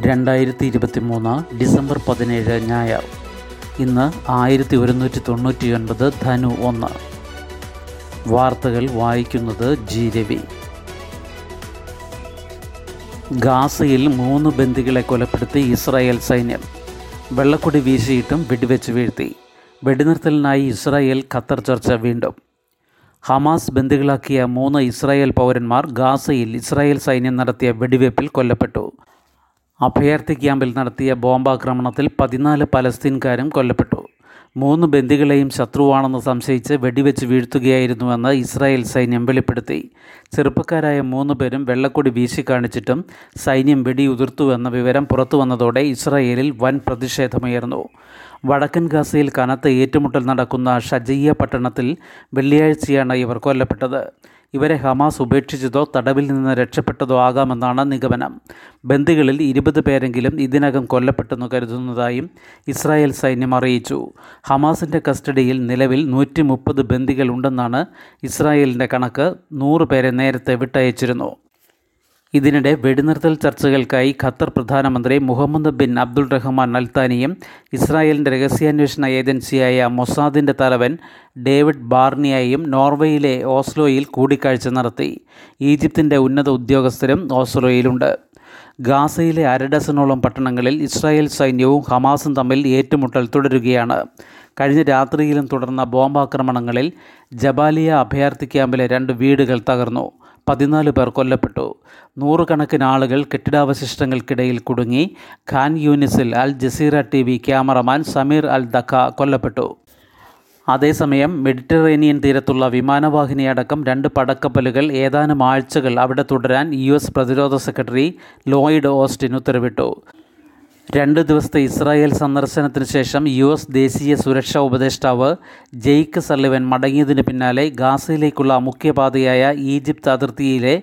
രണ്ടായിരത്തി ഇരുപത്തി മൂന്ന് ഡിസംബർ പതിനേഴ് ഞായർ. ഇന്ന് ആയിരത്തി ഒരുന്നൂറ്റി തൊണ്ണൂറ്റി ഒൻപത് ധനു ഒന്ന്. വാർത്തകൾ വായിക്കുന്നത് ജി രവി. ഗാസയിൽ മൂന്ന് ബന്ദികളെ കൊലപ്പെടുത്തി ഇസ്രായേൽ സൈന്യം. വെള്ളക്കൊടി വീശിയിട്ടും വെടിവെച്ച് വീഴ്ത്തി. വെടിനിർത്തലിനായി ഇസ്രായേൽ ഖത്തർ ചർച്ച വീണ്ടും. ഹമാസ് ബന്ദികളാക്കിയ മൂന്ന് ഇസ്രായേൽ പൗരന്മാർ ഗാസയിൽ ഇസ്രായേൽ സൈന്യം നടത്തിയ വെടിവയ്പിൽ കൊല്ലപ്പെട്ടു. അഭയാർത്ഥി ക്യാമ്പിൽ നടത്തിയ ബോംബാക്രമണത്തിൽ പതിനാല് പലസ്തീൻകാരും കൊല്ലപ്പെട്ടു. മൂന്ന് ബന്ദികളെയും ശത്രുവാണെന്ന് സംശയിച്ച് വെടിവെച്ച് വീഴ്ത്തുകയായിരുന്നുവെന്ന് ഇസ്രായേൽ സൈന്യം വെളിപ്പെടുത്തി. ചെറുപ്പക്കാരായ മൂന്ന് പേരും വെള്ളക്കൊടി വീശി കാണിച്ചിട്ടും സൈന്യം വെടിയുതിർത്തുവെന്ന വിവരം പുറത്തു വന്നതോടെ ഇസ്രായേലിൽ വൻ പ്രതിഷേധമുയർന്നു. വടക്കൻ ഗാസയിൽ കനത്ത ഏറ്റുമുട്ടൽ നടക്കുന്ന ഷജയ്യ പട്ടണത്തിൽ വെള്ളിയാഴ്ചയാണ് ഇവർ കൊല്ലപ്പെട്ടത്. ഇവരെ ഹമാസ് ഉപേക്ഷിച്ചതോ തടവിൽ നിന്ന് രക്ഷപ്പെട്ടതോ ആകാമെന്നാണ് നിഗമനം. ബന്ദികളിൽ ഇരുപത് പേരെങ്കിലും ഇതിനകം കൊല്ലപ്പെട്ടെന്ന് കരുതുന്നതായും ഇസ്രായേൽ സൈന്യം അറിയിച്ചു. ഹമാസിന്റെ കസ്റ്റഡിയിൽ നിലവിൽ നൂറ്റി മുപ്പത് ബന്ദികളുണ്ടെന്നാണ് ഇസ്രായേലിന്റെ കണക്ക്. നൂറ് പേരെ നേരത്തെ വിട്ടയച്ചിരുന്നു. ഇതിനിടെ വെടിനിർത്തൽ ചർച്ചകൾക്കായി ഖത്തർ പ്രധാനമന്ത്രി മുഹമ്മദ് ബിൻ അബ്ദുൾ റഹ്മാൻ അൽത്താനിയും ഇസ്രായേലിന്റെ രഹസ്യാന്വേഷണ ഏജൻസിയായ മൊസാദിന്റെ തലവൻ ഡേവിഡ് ബാർണിയായും നോർവേയിലെ ഓസ്ലോയിൽ കൂടിക്കാഴ്ച നടത്തി. ഈജിപ്തിന്റെ ഉന്നത ഉദ്യോഗസ്ഥരും ഓസ്ലോയിലുണ്ട്. ഗാസയിലെ അരഡസനോളം പട്ടണങ്ങളിൽ ഇസ്രായേൽ സൈന്യവും ഹമാസും തമ്മിൽ ഏറ്റുമുട്ടൽ തുടരുകയാണ്. കഴിഞ്ഞ രാത്രിയിലും തുടർന്ന ബോംബാക്രമണങ്ങളിൽ ജബാലിയ അഭയാർത്ഥി ക്യാമ്പിലെ രണ്ട് വീടുകൾ തകർന്നു. പതിനാല് പേർ കൊല്ലപ്പെട്ടു. നൂറുകണക്കിന് ആളുകൾ കെട്ടിടാവശിഷ്ടങ്ങൾക്കിടയിൽ കുടുങ്ങി. ഖാൻ യൂനിസിൽ Al Jazeera TV cameraman Samer Al Daqqa കൊല്ലപ്പെട്ടു. അതേസമയം മെഡിറ്ററേനിയൻ തീരത്തുള്ള വിമാനവാഹിനിയടക്കം രണ്ട് പടക്കപ്പലുകൾ ഏതാനും ആഴ്ചകൾ അവിടെ തുടരാൻ യു എസ് പ്രതിരോധ സെക്രട്ടറി ലോയിഡ് ഓസ്റ്റിൻ ഉത്തരവിട്ടു. രണ്ട് ദിവസത്തെ ഇസ്രായേൽ സന്ദർശനത്തിന് ശേഷം യു എസ് ദേശീയ സുരക്ഷാ ഉപദേഷ്ടാവ് ജെയ്ക്ക് സല്ലിവൻ മടങ്ങിയതിന് പിന്നാലെ ഗാസയിലേക്കുള്ള മുഖ്യപാതയായ ഈജിപ്ത് അതിർത്തിയിലെ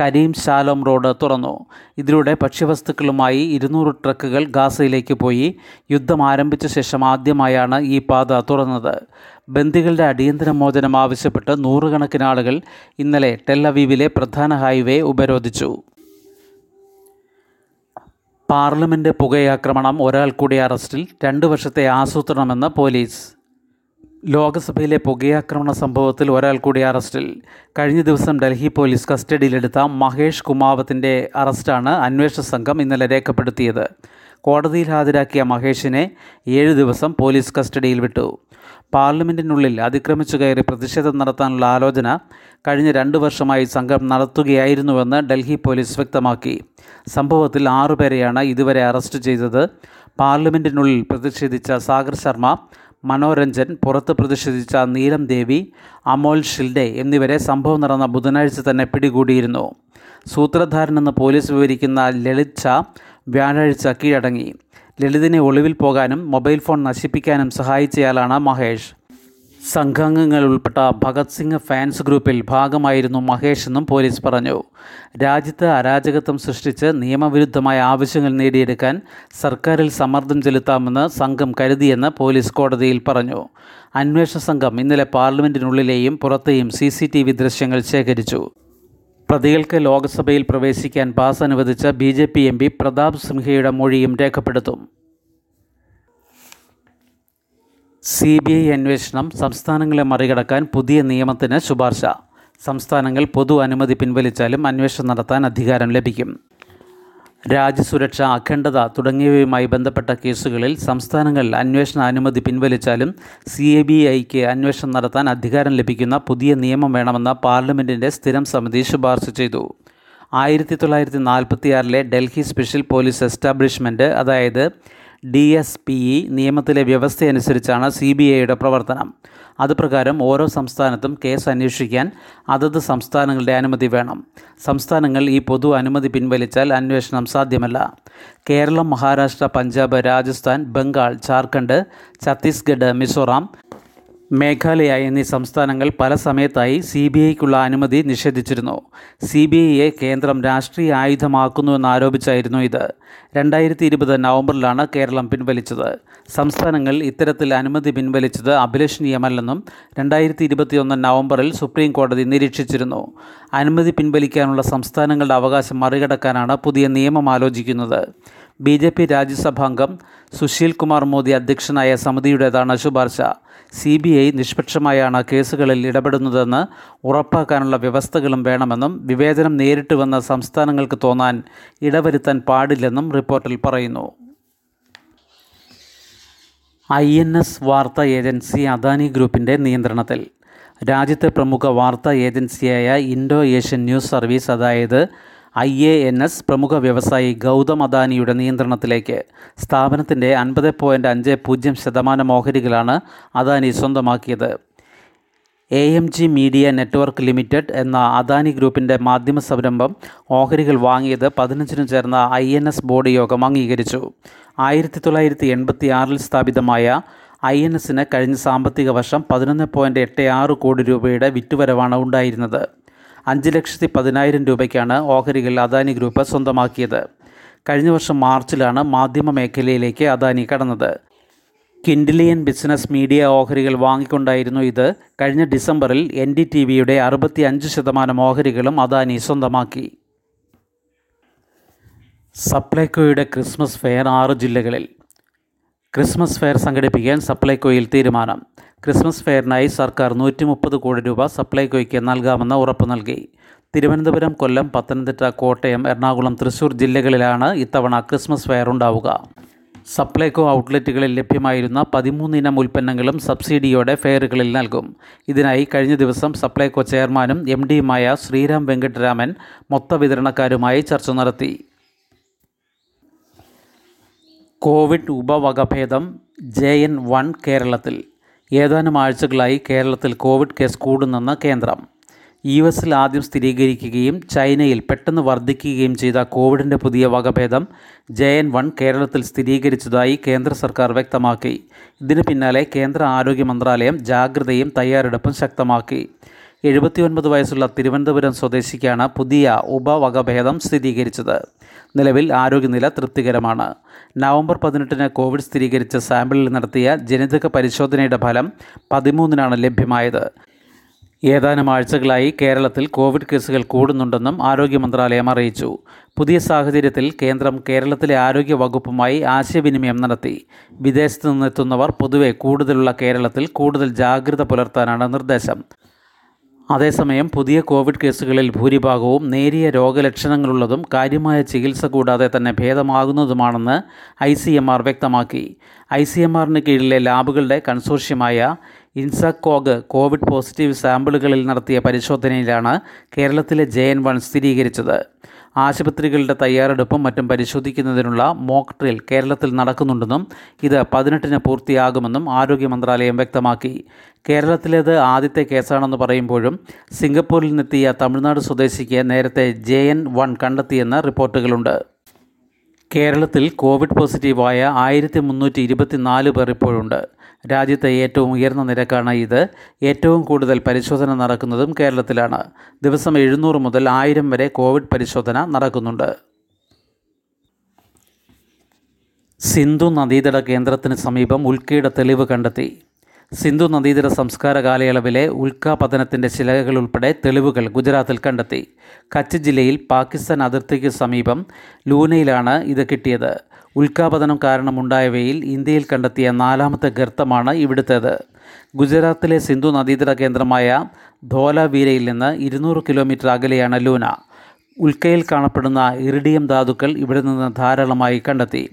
കരീം ശാലോം റോഡ് തുറന്നു. ഇതിലൂടെ ഭക്ഷ്യവസ്തുക്കളുമായി ഇരുന്നൂറ് ട്രക്കുകൾ ഗാസയിലേക്ക് പോയി. യുദ്ധം ആരംഭിച്ച ശേഷം ആദ്യമായാണ് ഈ പാത തുറന്നത്. ബന്ദികളുടെ അടിയന്തര മോചനം ആവശ്യപ്പെട്ട് നൂറുകണക്കിന് ആളുകൾ ഇന്നലെ ടെല്ലവീവിലെ പ്രധാന ഹൈവേ ഉപരോധിച്ചു. പാർലമെന്റ് പുകയാക്രമണം ഒരാൾ കൂടി അറസ്റ്റിൽ രണ്ട് വർഷത്തെ ആസൂത്രണമെന്ന് പോലീസ്. ലോക്സഭയിലെ പുകയാക്രമണ സംഭവത്തിൽ ഒരാൾ കൂടി അറസ്റ്റിൽ. കഴിഞ്ഞ ദിവസം ഡൽഹി പോലീസ് കസ്റ്റഡിയിലെടുത്ത മഹേഷ് കുമാവത്തിന്റെ അറസ്റ്റാണ് അന്വേഷണ സംഘം ഇന്നലെ രേഖപ്പെടുത്തിയത്. കോടതിയിൽ ഹാജരാക്കിയ മഹേഷിനെ ഏഴ് ദിവസം പോലീസ് കസ്റ്റഡിയിൽ വിട്ടു. പാർലമെന്റിനുള്ളിൽ അതിക്രമിച്ചു കയറി പ്രതിഷേധം നടത്താനുള്ള ആലോചന കഴിഞ്ഞ രണ്ട് വർഷമായി സംഘം നടത്തുകയായിരുന്നുവെന്ന് ഡൽഹി പോലീസ് വ്യക്തമാക്കി. സംഭവത്തിൽ ആറുപേരെയാണ് ഇതുവരെ അറസ്റ്റ് ചെയ്തത്. പാർലമെന്റിനുള്ളിൽ പ്രതിഷേധിച്ച സാഗർ ശർമ്മ മനോരഞ്ജൻ പുറത്ത് പ്രതിഷേധിച്ച നീലം ദേവി അമോൽ ഷിൽഡെ എന്നിവരെ സംഭവം നടന്ന ബുധനാഴ്ച തന്നെ പിടികൂടിയിരുന്നു. സൂത്രധാരനെന്ന് പോലീസ് വിവരിക്കുന്ന ലളിത് ഷാ വ്യാഴാഴ്ച കീഴടങ്ങി. ലളിതിനെ ഒളിവിൽ പോകാനും മൊബൈൽ ഫോൺ നശിപ്പിക്കാനും സഹായിച്ചയാളാണ് മഹേഷ്. സംഘാംഗങ്ങൾ ഉൾപ്പെട്ട ഭഗത് സിംഗ് ഫാൻസ് ഗ്രൂപ്പിൽ ഭാഗമായിരുന്നു മഹേഷ് എന്നും പോലീസ് പറഞ്ഞു. രാജ്യത്ത് അരാജകത്വം സൃഷ്ടിച്ച് നിയമവിരുദ്ധമായ ആവശ്യങ്ങൾ നേടിയെടുക്കാൻ സർക്കാരിൽ സമ്മർദ്ദം ചെലുത്താമെന്ന് സംഘം കരുതിയെന്ന് പോലീസ് കോടതിയിൽ പറഞ്ഞു. അന്വേഷണ സംഘം ഇന്നലെ പാർലമെന്റിനുള്ളിലെയും പുറത്തെയും സി ദൃശ്യങ്ങൾ ശേഖരിച്ചു. പ്രതികൾക്ക് ലോക്സഭയിൽ പ്രവേശിക്കാൻ പാസ് അനുവദിച്ച B J P M P Pratap സിംഹയുടെ മൊഴിയും രേഖപ്പെടുത്തും. സി ബി ഐ അന്വേഷണം സംസ്ഥാനങ്ങളെ മറികടക്കാൻ പുതിയ നിയമത്തിന് ശുപാർശ. സംസ്ഥാനങ്ങൾ പൊതു അനുമതി പിൻവലിച്ചാലും അന്വേഷണം നടത്താൻ അധികാരം ലഭിക്കും. രാജ്യസുരക്ഷ അഖണ്ഡത തുടങ്ങിയവയുമായി ബന്ധപ്പെട്ട കേസുകളിൽ സംസ്ഥാനങ്ങൾ അന്വേഷണ അനുമതി പിൻവലിച്ചാലും സി എ ബി ഐക്ക് അന്വേഷണം നടത്താൻ അധികാരം ലഭിക്കുന്ന പുതിയ നിയമം വേണമെന്ന് പാർലമെന്റിന്റെ സ്ഥിരം സമിതി ശുപാർശ ചെയ്തു. ആയിരത്തി തൊള്ളായിരത്തി നാൽപ്പത്തിയാറിലെ ഡൽഹി സ്പെഷ്യൽ പോലീസ് എസ്റ്റാബ്ലിഷ്മെന്റ് അതായത് ഡി എസ് പി ഇ നിയമത്തിലെ വ്യവസ്ഥയനുസരിച്ചാണ് സി ബി ഐയുടെ പ്രവർത്തനം. അതുപ്രകാരം ഓരോ സംസ്ഥാനത്തും കേസ് അന്വേഷിക്കാൻ അതത് സംസ്ഥാനങ്ങളുടെ അനുമതി വേണം. സംസ്ഥാനങ്ങൾ ഈ പൊതു അനുമതി പിൻവലിച്ചാൽ അന്വേഷണം സാധ്യമല്ല. കേരളം മഹാരാഷ്ട്ര പഞ്ചാബ് രാജസ്ഥാൻ ബംഗാൾ ജാർഖണ്ഡ് ഛത്തീസ്ഗഡ് മിസോറാം മേഘാലയ എന്നീ സംസ്ഥാനങ്ങൾ പല സമയത്തായി സി ബി ഐക്കുള്ള അനുമതി നിഷേധിച്ചിരുന്നു. സി ബി ഐയെ കേന്ദ്രം രാഷ്ട്രീയ ആയുധമാക്കുന്നുവെന്നാരോപിച്ചായിരുന്നു ഇത്. രണ്ടായിരത്തി ഇരുപത് നവംബറിലാണ് കേരളം പിൻവലിച്ചത്. സംസ്ഥാനങ്ങൾ ഇത്തരത്തിൽ അനുമതി പിൻവലിച്ചത് അഭിലഷണീയമല്ലെന്നും രണ്ടായിരത്തി ഇരുപത്തിയൊന്ന് നവംബറിൽ സുപ്രീം കോടതി നിരീക്ഷിച്ചിരുന്നു. അനുമതി പിൻവലിക്കാനുള്ള സംസ്ഥാനങ്ങളുടെ അവകാശം മറികടക്കാനാണ് പുതിയ നിയമം ആലോചിക്കുന്നത്. ബി ജെ പി രാജ്യസഭാംഗം സുശീൽ കുമാർ മോദി അധ്യക്ഷനായ സമിതിയുടേതാണ് ശുപാർശ. സി ബി ഐ നിഷ്പക്ഷമായാണ് കേസുകളിൽ ഇടപെടുന്നതെന്ന് ഉറപ്പാക്കാനുള്ള വ്യവസ്ഥകളും വേണമെന്നും വിവേചനം നേരിട്ട് വന്ന സംസ്ഥാനങ്ങൾക്ക് തോന്നാൻ ഇടവരുത്താൻ പാടില്ലെന്നും റിപ്പോർട്ടിൽ പറയുന്നു. ഐ എൻ എസ് വാർത്താ ഏജൻസി അദാനി ഗ്രൂപ്പിന്റെ നിയന്ത്രണത്തിൽ രാജ്യത്തെ പ്രമുഖ വാർത്താ ഏജൻസിയായ ഇൻഡോ ഏഷ്യൻ ന്യൂസ് സർവീസ് അതായത് ഐ എ എൻ എസ് പ്രമുഖ വ്യവസായി ഗൗതം അദാനിയുടെ നിയന്ത്രണത്തിലേക്ക് സ്ഥാപനത്തിന്റെ അൻപത് പോയിന്റ് അഞ്ച് പൂജ്യം ശതമാനം ഓഹരികളാണ് അദാനി സ്വന്തമാക്കിയത്. A M G media network limited എന്ന അദാനി ഗ്രൂപ്പിന്റെ മാധ്യമ സംരംഭം ഓഹരികൾ വാങ്ങിയത് പതിനഞ്ചിന് ചേർന്ന ഐ എൻ എസ് ബോർഡ് യോഗം അംഗീകരിച്ചു. ആയിരത്തി തൊള്ളായിരത്തി എൺപത്തി ആറിൽ സ്ഥാപിതമായ ഐ എൻ എസിന് കഴിഞ്ഞ സാമ്പത്തിക വർഷം പതിനൊന്ന് പോയിന്റ് എട്ട് ആറ് കോടി രൂപയുടെ വിറ്റുവരവാണ് ഉണ്ടായിരുന്നത്. അഞ്ച് ലക്ഷത്തി പതിനായിരം രൂപയ്ക്കാണ് ഓഹരികൾ അദാനി ഗ്രൂപ്പ് സ്വന്തമാക്കിയത്. കഴിഞ്ഞ വർഷം മാർച്ചിലാണ് മാധ്യമ മേഖലയിലേക്ക് അദാനി കടന്നത്. കിൻഡിലിയൻ ബിസിനസ് മീഡിയ ഓഹരികൾ വാങ്ങിക്കൊണ്ടായിരുന്നു ഇത്. കഴിഞ്ഞ ഡിസംബറിൽ എൻ ഡി ടി വിയുടെ അറുപത്തി അഞ്ച് ശതമാനം ഓഹരികളും അദാനി സ്വന്തമാക്കി. സപ്ലൈകോയുടെ ക്രിസ്മസ് ഫെയർ ആറ് ജില്ലകളിൽ. ക്രിസ്മസ് ഫെയർ സംഘടിപ്പിക്കാൻ സപ്ലൈകോയിൽ തീരുമാനം. ക്രിസ്മസ് ഫെയറിനായി സർക്കാർ നൂറ്റി മുപ്പത് കോടി രൂപ സപ്ലൈകോയ്ക്ക് നൽകാമെന്ന് ഉറപ്പ് നൽകി. തിരുവനന്തപുരം കൊല്ലം പത്തനംതിട്ട കോട്ടയം എറണാകുളം തൃശൂർ ജില്ലകളിലാണ് ഇത്തവണ ക്രിസ്മസ് ഫെയർ ഉണ്ടാവുക. സപ്ലൈകോ ഔട്ട്ലെറ്റുകളിൽ ലഭ്യമായിരുന്ന പതിമൂന്നിനം ഉൽപ്പന്നങ്ങളും സബ്സിഡിയോടെ ഫെയറുകളിൽ നൽകും. ഇതിനായി കഴിഞ്ഞ ദിവസം സപ്ലൈകോ ചെയർമാനും എം ഡിയുമായ ശ്രീരാം വെങ്കട്ടരാമൻ മൊത്ത വിതരണക്കാരുമായി ചർച്ച നടത്തി. കോവിഡ് ഉപവകഭേദം ജെ എൻ വൺ കേരളത്തിൽ ഏതാനും ആഴ്ചകളായി കേരളത്തിൽ കോവിഡ് കേസ് കൂടുന്നെന്ന് കേന്ദ്രം. യു എസിൽ ആദ്യം സ്ഥിരീകരിക്കുകയും ചൈനയിൽ പെട്ടെന്ന് വർദ്ധിക്കുകയും ചെയ്ത കോവിഡിന്റെ പുതിയ വകഭേദം ജെ എൻ വൺ കേരളത്തിൽ സ്ഥിരീകരിച്ചതായി കേന്ദ്ര സർക്കാർ വ്യക്തമാക്കി. ഇതിന് പിന്നാലെ കേന്ദ്ര ആരോഗ്യ മന്ത്രാലയം ജാഗ്രതയും തയ്യാറെടുപ്പും ശക്തമാക്കി. എഴുപത്തിയൊൻപത് വയസ്സുള്ള തിരുവനന്തപുരം സ്വദേശിക്കാണ് പുതിയ ഉപവകഭേദം സ്ഥിരീകരിച്ചത്. നിലവിൽ ആരോഗ്യനില തൃപ്തികരമാണ്. നവംബർ പതിനെട്ടിന് കോവിഡ് സ്ഥിരീകരിച്ച സാമ്പിളിൽ നടത്തിയ ജനിതക പരിശോധനയുടെ ഫലം പതിമൂന്നിനാണ് ലഭ്യമായത്. ഏതാനും ആഴ്ചകളായി കേരളത്തിൽ കോവിഡ് കേസുകൾ കൂടുന്നുണ്ടെന്നും ആരോഗ്യ മന്ത്രാലയം അറിയിച്ചു. പുതിയ സാഹചര്യത്തിൽ കേന്ദ്രം കേരളത്തിലെ ആരോഗ്യ വകുപ്പുമായി ആശയവിനിമയം നടത്തി. വിദേശത്തു നിന്നെത്തുന്നവർ പൊതുവെ കൂടുതലുള്ള കേരളത്തിൽ കൂടുതൽ ജാഗ്രത പുലർത്താനാണ് നിർദ്ദേശം. അതേസമയം പുതിയ കോവിഡ് കേസുകളിൽ ഭൂരിഭാഗവും നേരിയ രോഗലക്ഷണങ്ങളുള്ളതും കാര്യമായ ചികിത്സ കൂടാതെ തന്നെ ഭേദമാകുന്നതുമാണെന്ന് ഐ സി എം ആർ വ്യക്തമാക്കി. ഐ സി എം ആറിന് കീഴിലെ ലാബുകളുടെ കൺസോർഷ്യമായ ഇൻസാക്കോഗ് കോവിഡ് പോസിറ്റീവ് സാമ്പിളുകളിൽ നടത്തിയ പരിശോധനയിലാണ് കേരളത്തിലെ ജെ എൻ വൺ സ്ഥിരീകരിച്ചത്. ആശുപത്രികളുടെ തയ്യാറെടുപ്പും മറ്റും പരിശോധിക്കുന്നതിനുള്ള മോക്ക് ഡ്രിൽ കേരളത്തിൽ നടക്കുന്നുണ്ടെന്നും ഇത് പതിനെട്ടിന് പൂർത്തിയാകുമെന്നും ആരോഗ്യ മന്ത്രാലയം വ്യക്തമാക്കി. കേരളത്തിലേത് ആദ്യത്തെ കേസാണെന്ന് പറയുമ്പോഴും സിംഗപ്പൂരിൽ നിന്നെത്തിയ തമിഴ്നാട് സ്വദേശിക്ക് നേരത്തെ ജെ എൻ വൺ കണ്ടെത്തിയെന്ന് റിപ്പോർട്ടുകളുണ്ട്. കേരളത്തിൽ കോവിഡ് പോസിറ്റീവായ ആയിരത്തി മുന്നൂറ്റി ഇരുപത്തിനാല് പേർ ഇപ്പോഴുണ്ട്. രാജ്യത്തെ ഏറ്റവും ഉയർന്ന നിരക്കാണ് ഇത്. ഏറ്റവും കൂടുതൽ പരിശോധന നടക്കുന്നതും കേരളത്തിലാണ്. ദിവസം എഴുന്നൂറ് മുതൽ ആയിരം വരെ കോവിഡ് പരിശോധന നടക്കുന്നുണ്ട്. സിന്ധു നദീതട കേന്ദ്രത്തിന് സമീപം ഉൽക്കയുടെ തെളിവ് കണ്ടെത്തി. സിന്ധു നദീതട സംസ്കാര കാലയളവിലെ ഉൽക്കാപതനത്തിന്റെ ശിലകൾ ഉൾപ്പെടെ തെളിവുകൾ ഗുജറാത്തിൽ കണ്ടെത്തി. കച്ച് ജില്ലയിൽ പാകിസ്ഥാൻ അതിർത്തിക്ക് സമീപം ലൂനയിലാണ് ഇത് കിട്ടിയത്. ഉൽക്കാപതനം കാരണമുണ്ടായവയിൽ ഇന്ത്യയിൽ കണ്ടെത്തിയ നാലാമത്തെ ഗർത്തമാണ് ഇവിടുത്തേത്. ഗുജറാത്തിലെ സിന്ധു നദീതട കേന്ദ്രമായ ധോലാവീരയിൽ നിന്ന് ഇരുന്നൂറ് കിലോമീറ്റർ അകലെയാണ് ലൂന. ഉൽക്കയിൽ കാണപ്പെടുന്ന ഇറിഡിയം ധാതുക്കൾ ഇവിടെ നിന്ന് ധാരാളമായി കണ്ടെത്തി.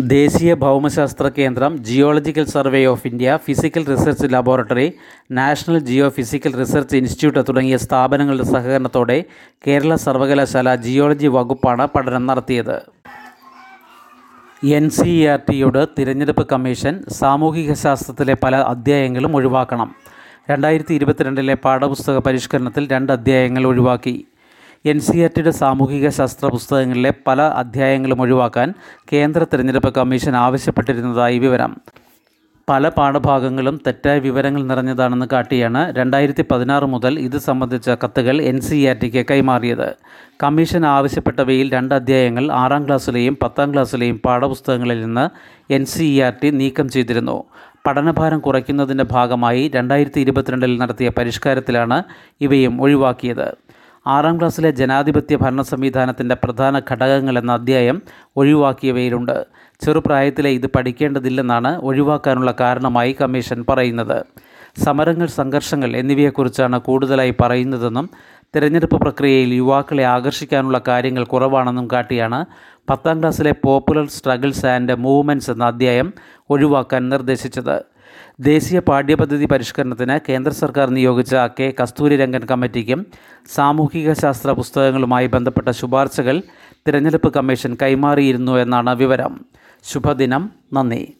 ദേശീയ ഭൗമശാസ്ത്ര കേന്ദ്രം geological survey of India physical research laboratory national geo physical research institute തുടങ്ങിയ സ്ഥാപനങ്ങളുടെ സഹകരണത്തോടെ കേരള സർവകലാശാല ജിയോളജി വകുപ്പാണ് പഠനം നടത്തിയത്. എൻ സി ഇ ആർ ടിയോട് തിരഞ്ഞെടുപ്പ് കമ്മീഷൻ സാമൂഹിക ശാസ്ത്രത്തിലെ പല അധ്യായങ്ങളും ഒഴിവാക്കണം. രണ്ടായിരത്തി ഇരുപത്തിരണ്ടിലെ പാഠപുസ്തക പരിഷ്കരണത്തിൽ രണ്ട് അധ്യായങ്ങൾ ഒഴിവാക്കി. എൻ സി ആർ ടിയുടെ സാമൂഹിക ശാസ്ത്ര പുസ്തകങ്ങളിലെ പല അധ്യായങ്ങളും ഒഴിവാക്കാൻ കേന്ദ്ര തിരഞ്ഞെടുപ്പ് കമ്മീഷൻ ആവശ്യപ്പെട്ടിരുന്നതായി വിവരം. പല പാഠഭാഗങ്ങളും തെറ്റായ വിവരങ്ങൾ നിറഞ്ഞതാണെന്ന് കാട്ടിയാണ് രണ്ടായിരത്തി പതിനാറ് മുതൽ ഇത് സംബന്ധിച്ച കത്തുകൾ എൻ സി ആർ ടിക്ക് കൈമാറിയത്. കമ്മീഷൻ ആവശ്യപ്പെട്ടവയിൽ രണ്ട് അധ്യായങ്ങൾ ആറാം ക്ലാസ്സിലെയും പത്താം ക്ലാസ്സിലെയും പാഠപുസ്തകങ്ങളിൽ നിന്ന് എൻ സി ആർ ടി നീക്കം ചെയ്തിരുന്നു. പഠനഭാരം കുറയ്ക്കുന്നതിന്റെ ഭാഗമായി രണ്ടായിരത്തി ഇരുപത്തിരണ്ടിൽ നടത്തിയ പരിഷ്കാരത്തിലാണ് ഇവയും ഒഴിവാക്കിയത്. ആറാം ക്ലാസ്സിലെ ജനാധിപത്യ ഭരണ സംവിധാനത്തിന്റെ പ്രധാന ഘടകങ്ങൾ എന്ന അധ്യായം ഒഴിവാക്കിയവയിലുണ്ട്. ചെറുപ്രായത്തിലെ ഇത് പഠിക്കേണ്ടതില്ലെന്നാണ് ഒഴിവാക്കാനുള്ള കാരണമായി കമ്മീഷൻ പറയുന്നത്. സമരങ്ങൾ സംഘർഷങ്ങൾ എന്നിവയെക്കുറിച്ചാണ് കൂടുതലായി പറയുന്നതെന്നും തിരഞ്ഞെടുപ്പ് പ്രക്രിയയിൽ യുവാക്കളെ ആകർഷിക്കാനുള്ള കാര്യങ്ങൾ കുറവാണെന്നും കാട്ടിയാണ് പത്താം ക്ലാസ്സിലെ പോപ്പുലർ സ്ട്രഗിൾസ് ആൻഡ് മൂവ്മെന്റ്സ് എന്ന അധ്യായം ഒഴിവാക്കാൻ നിർദ്ദേശിച്ചത്. ദേശീയ പാഠ്യപദ്ധതി പരിഷ്കരണത്തിന് കേന്ദ്ര സർക്കാർ നിയോഗിച്ച കെ. കസ്തൂരി രംഗൻ കമ്മിറ്റിക്കും സാമൂഹിക ശാസ്ത്ര പുസ്തകങ്ങളുമായി ബന്ധപ്പെട്ട ശുപാർശകൾ തിരഞ്ഞെടുപ്പ് കമ്മീഷൻ കൈമാറിയിരുന്നു എന്നാണ് വിവരം. ശുഭദിനം. നന്ദി.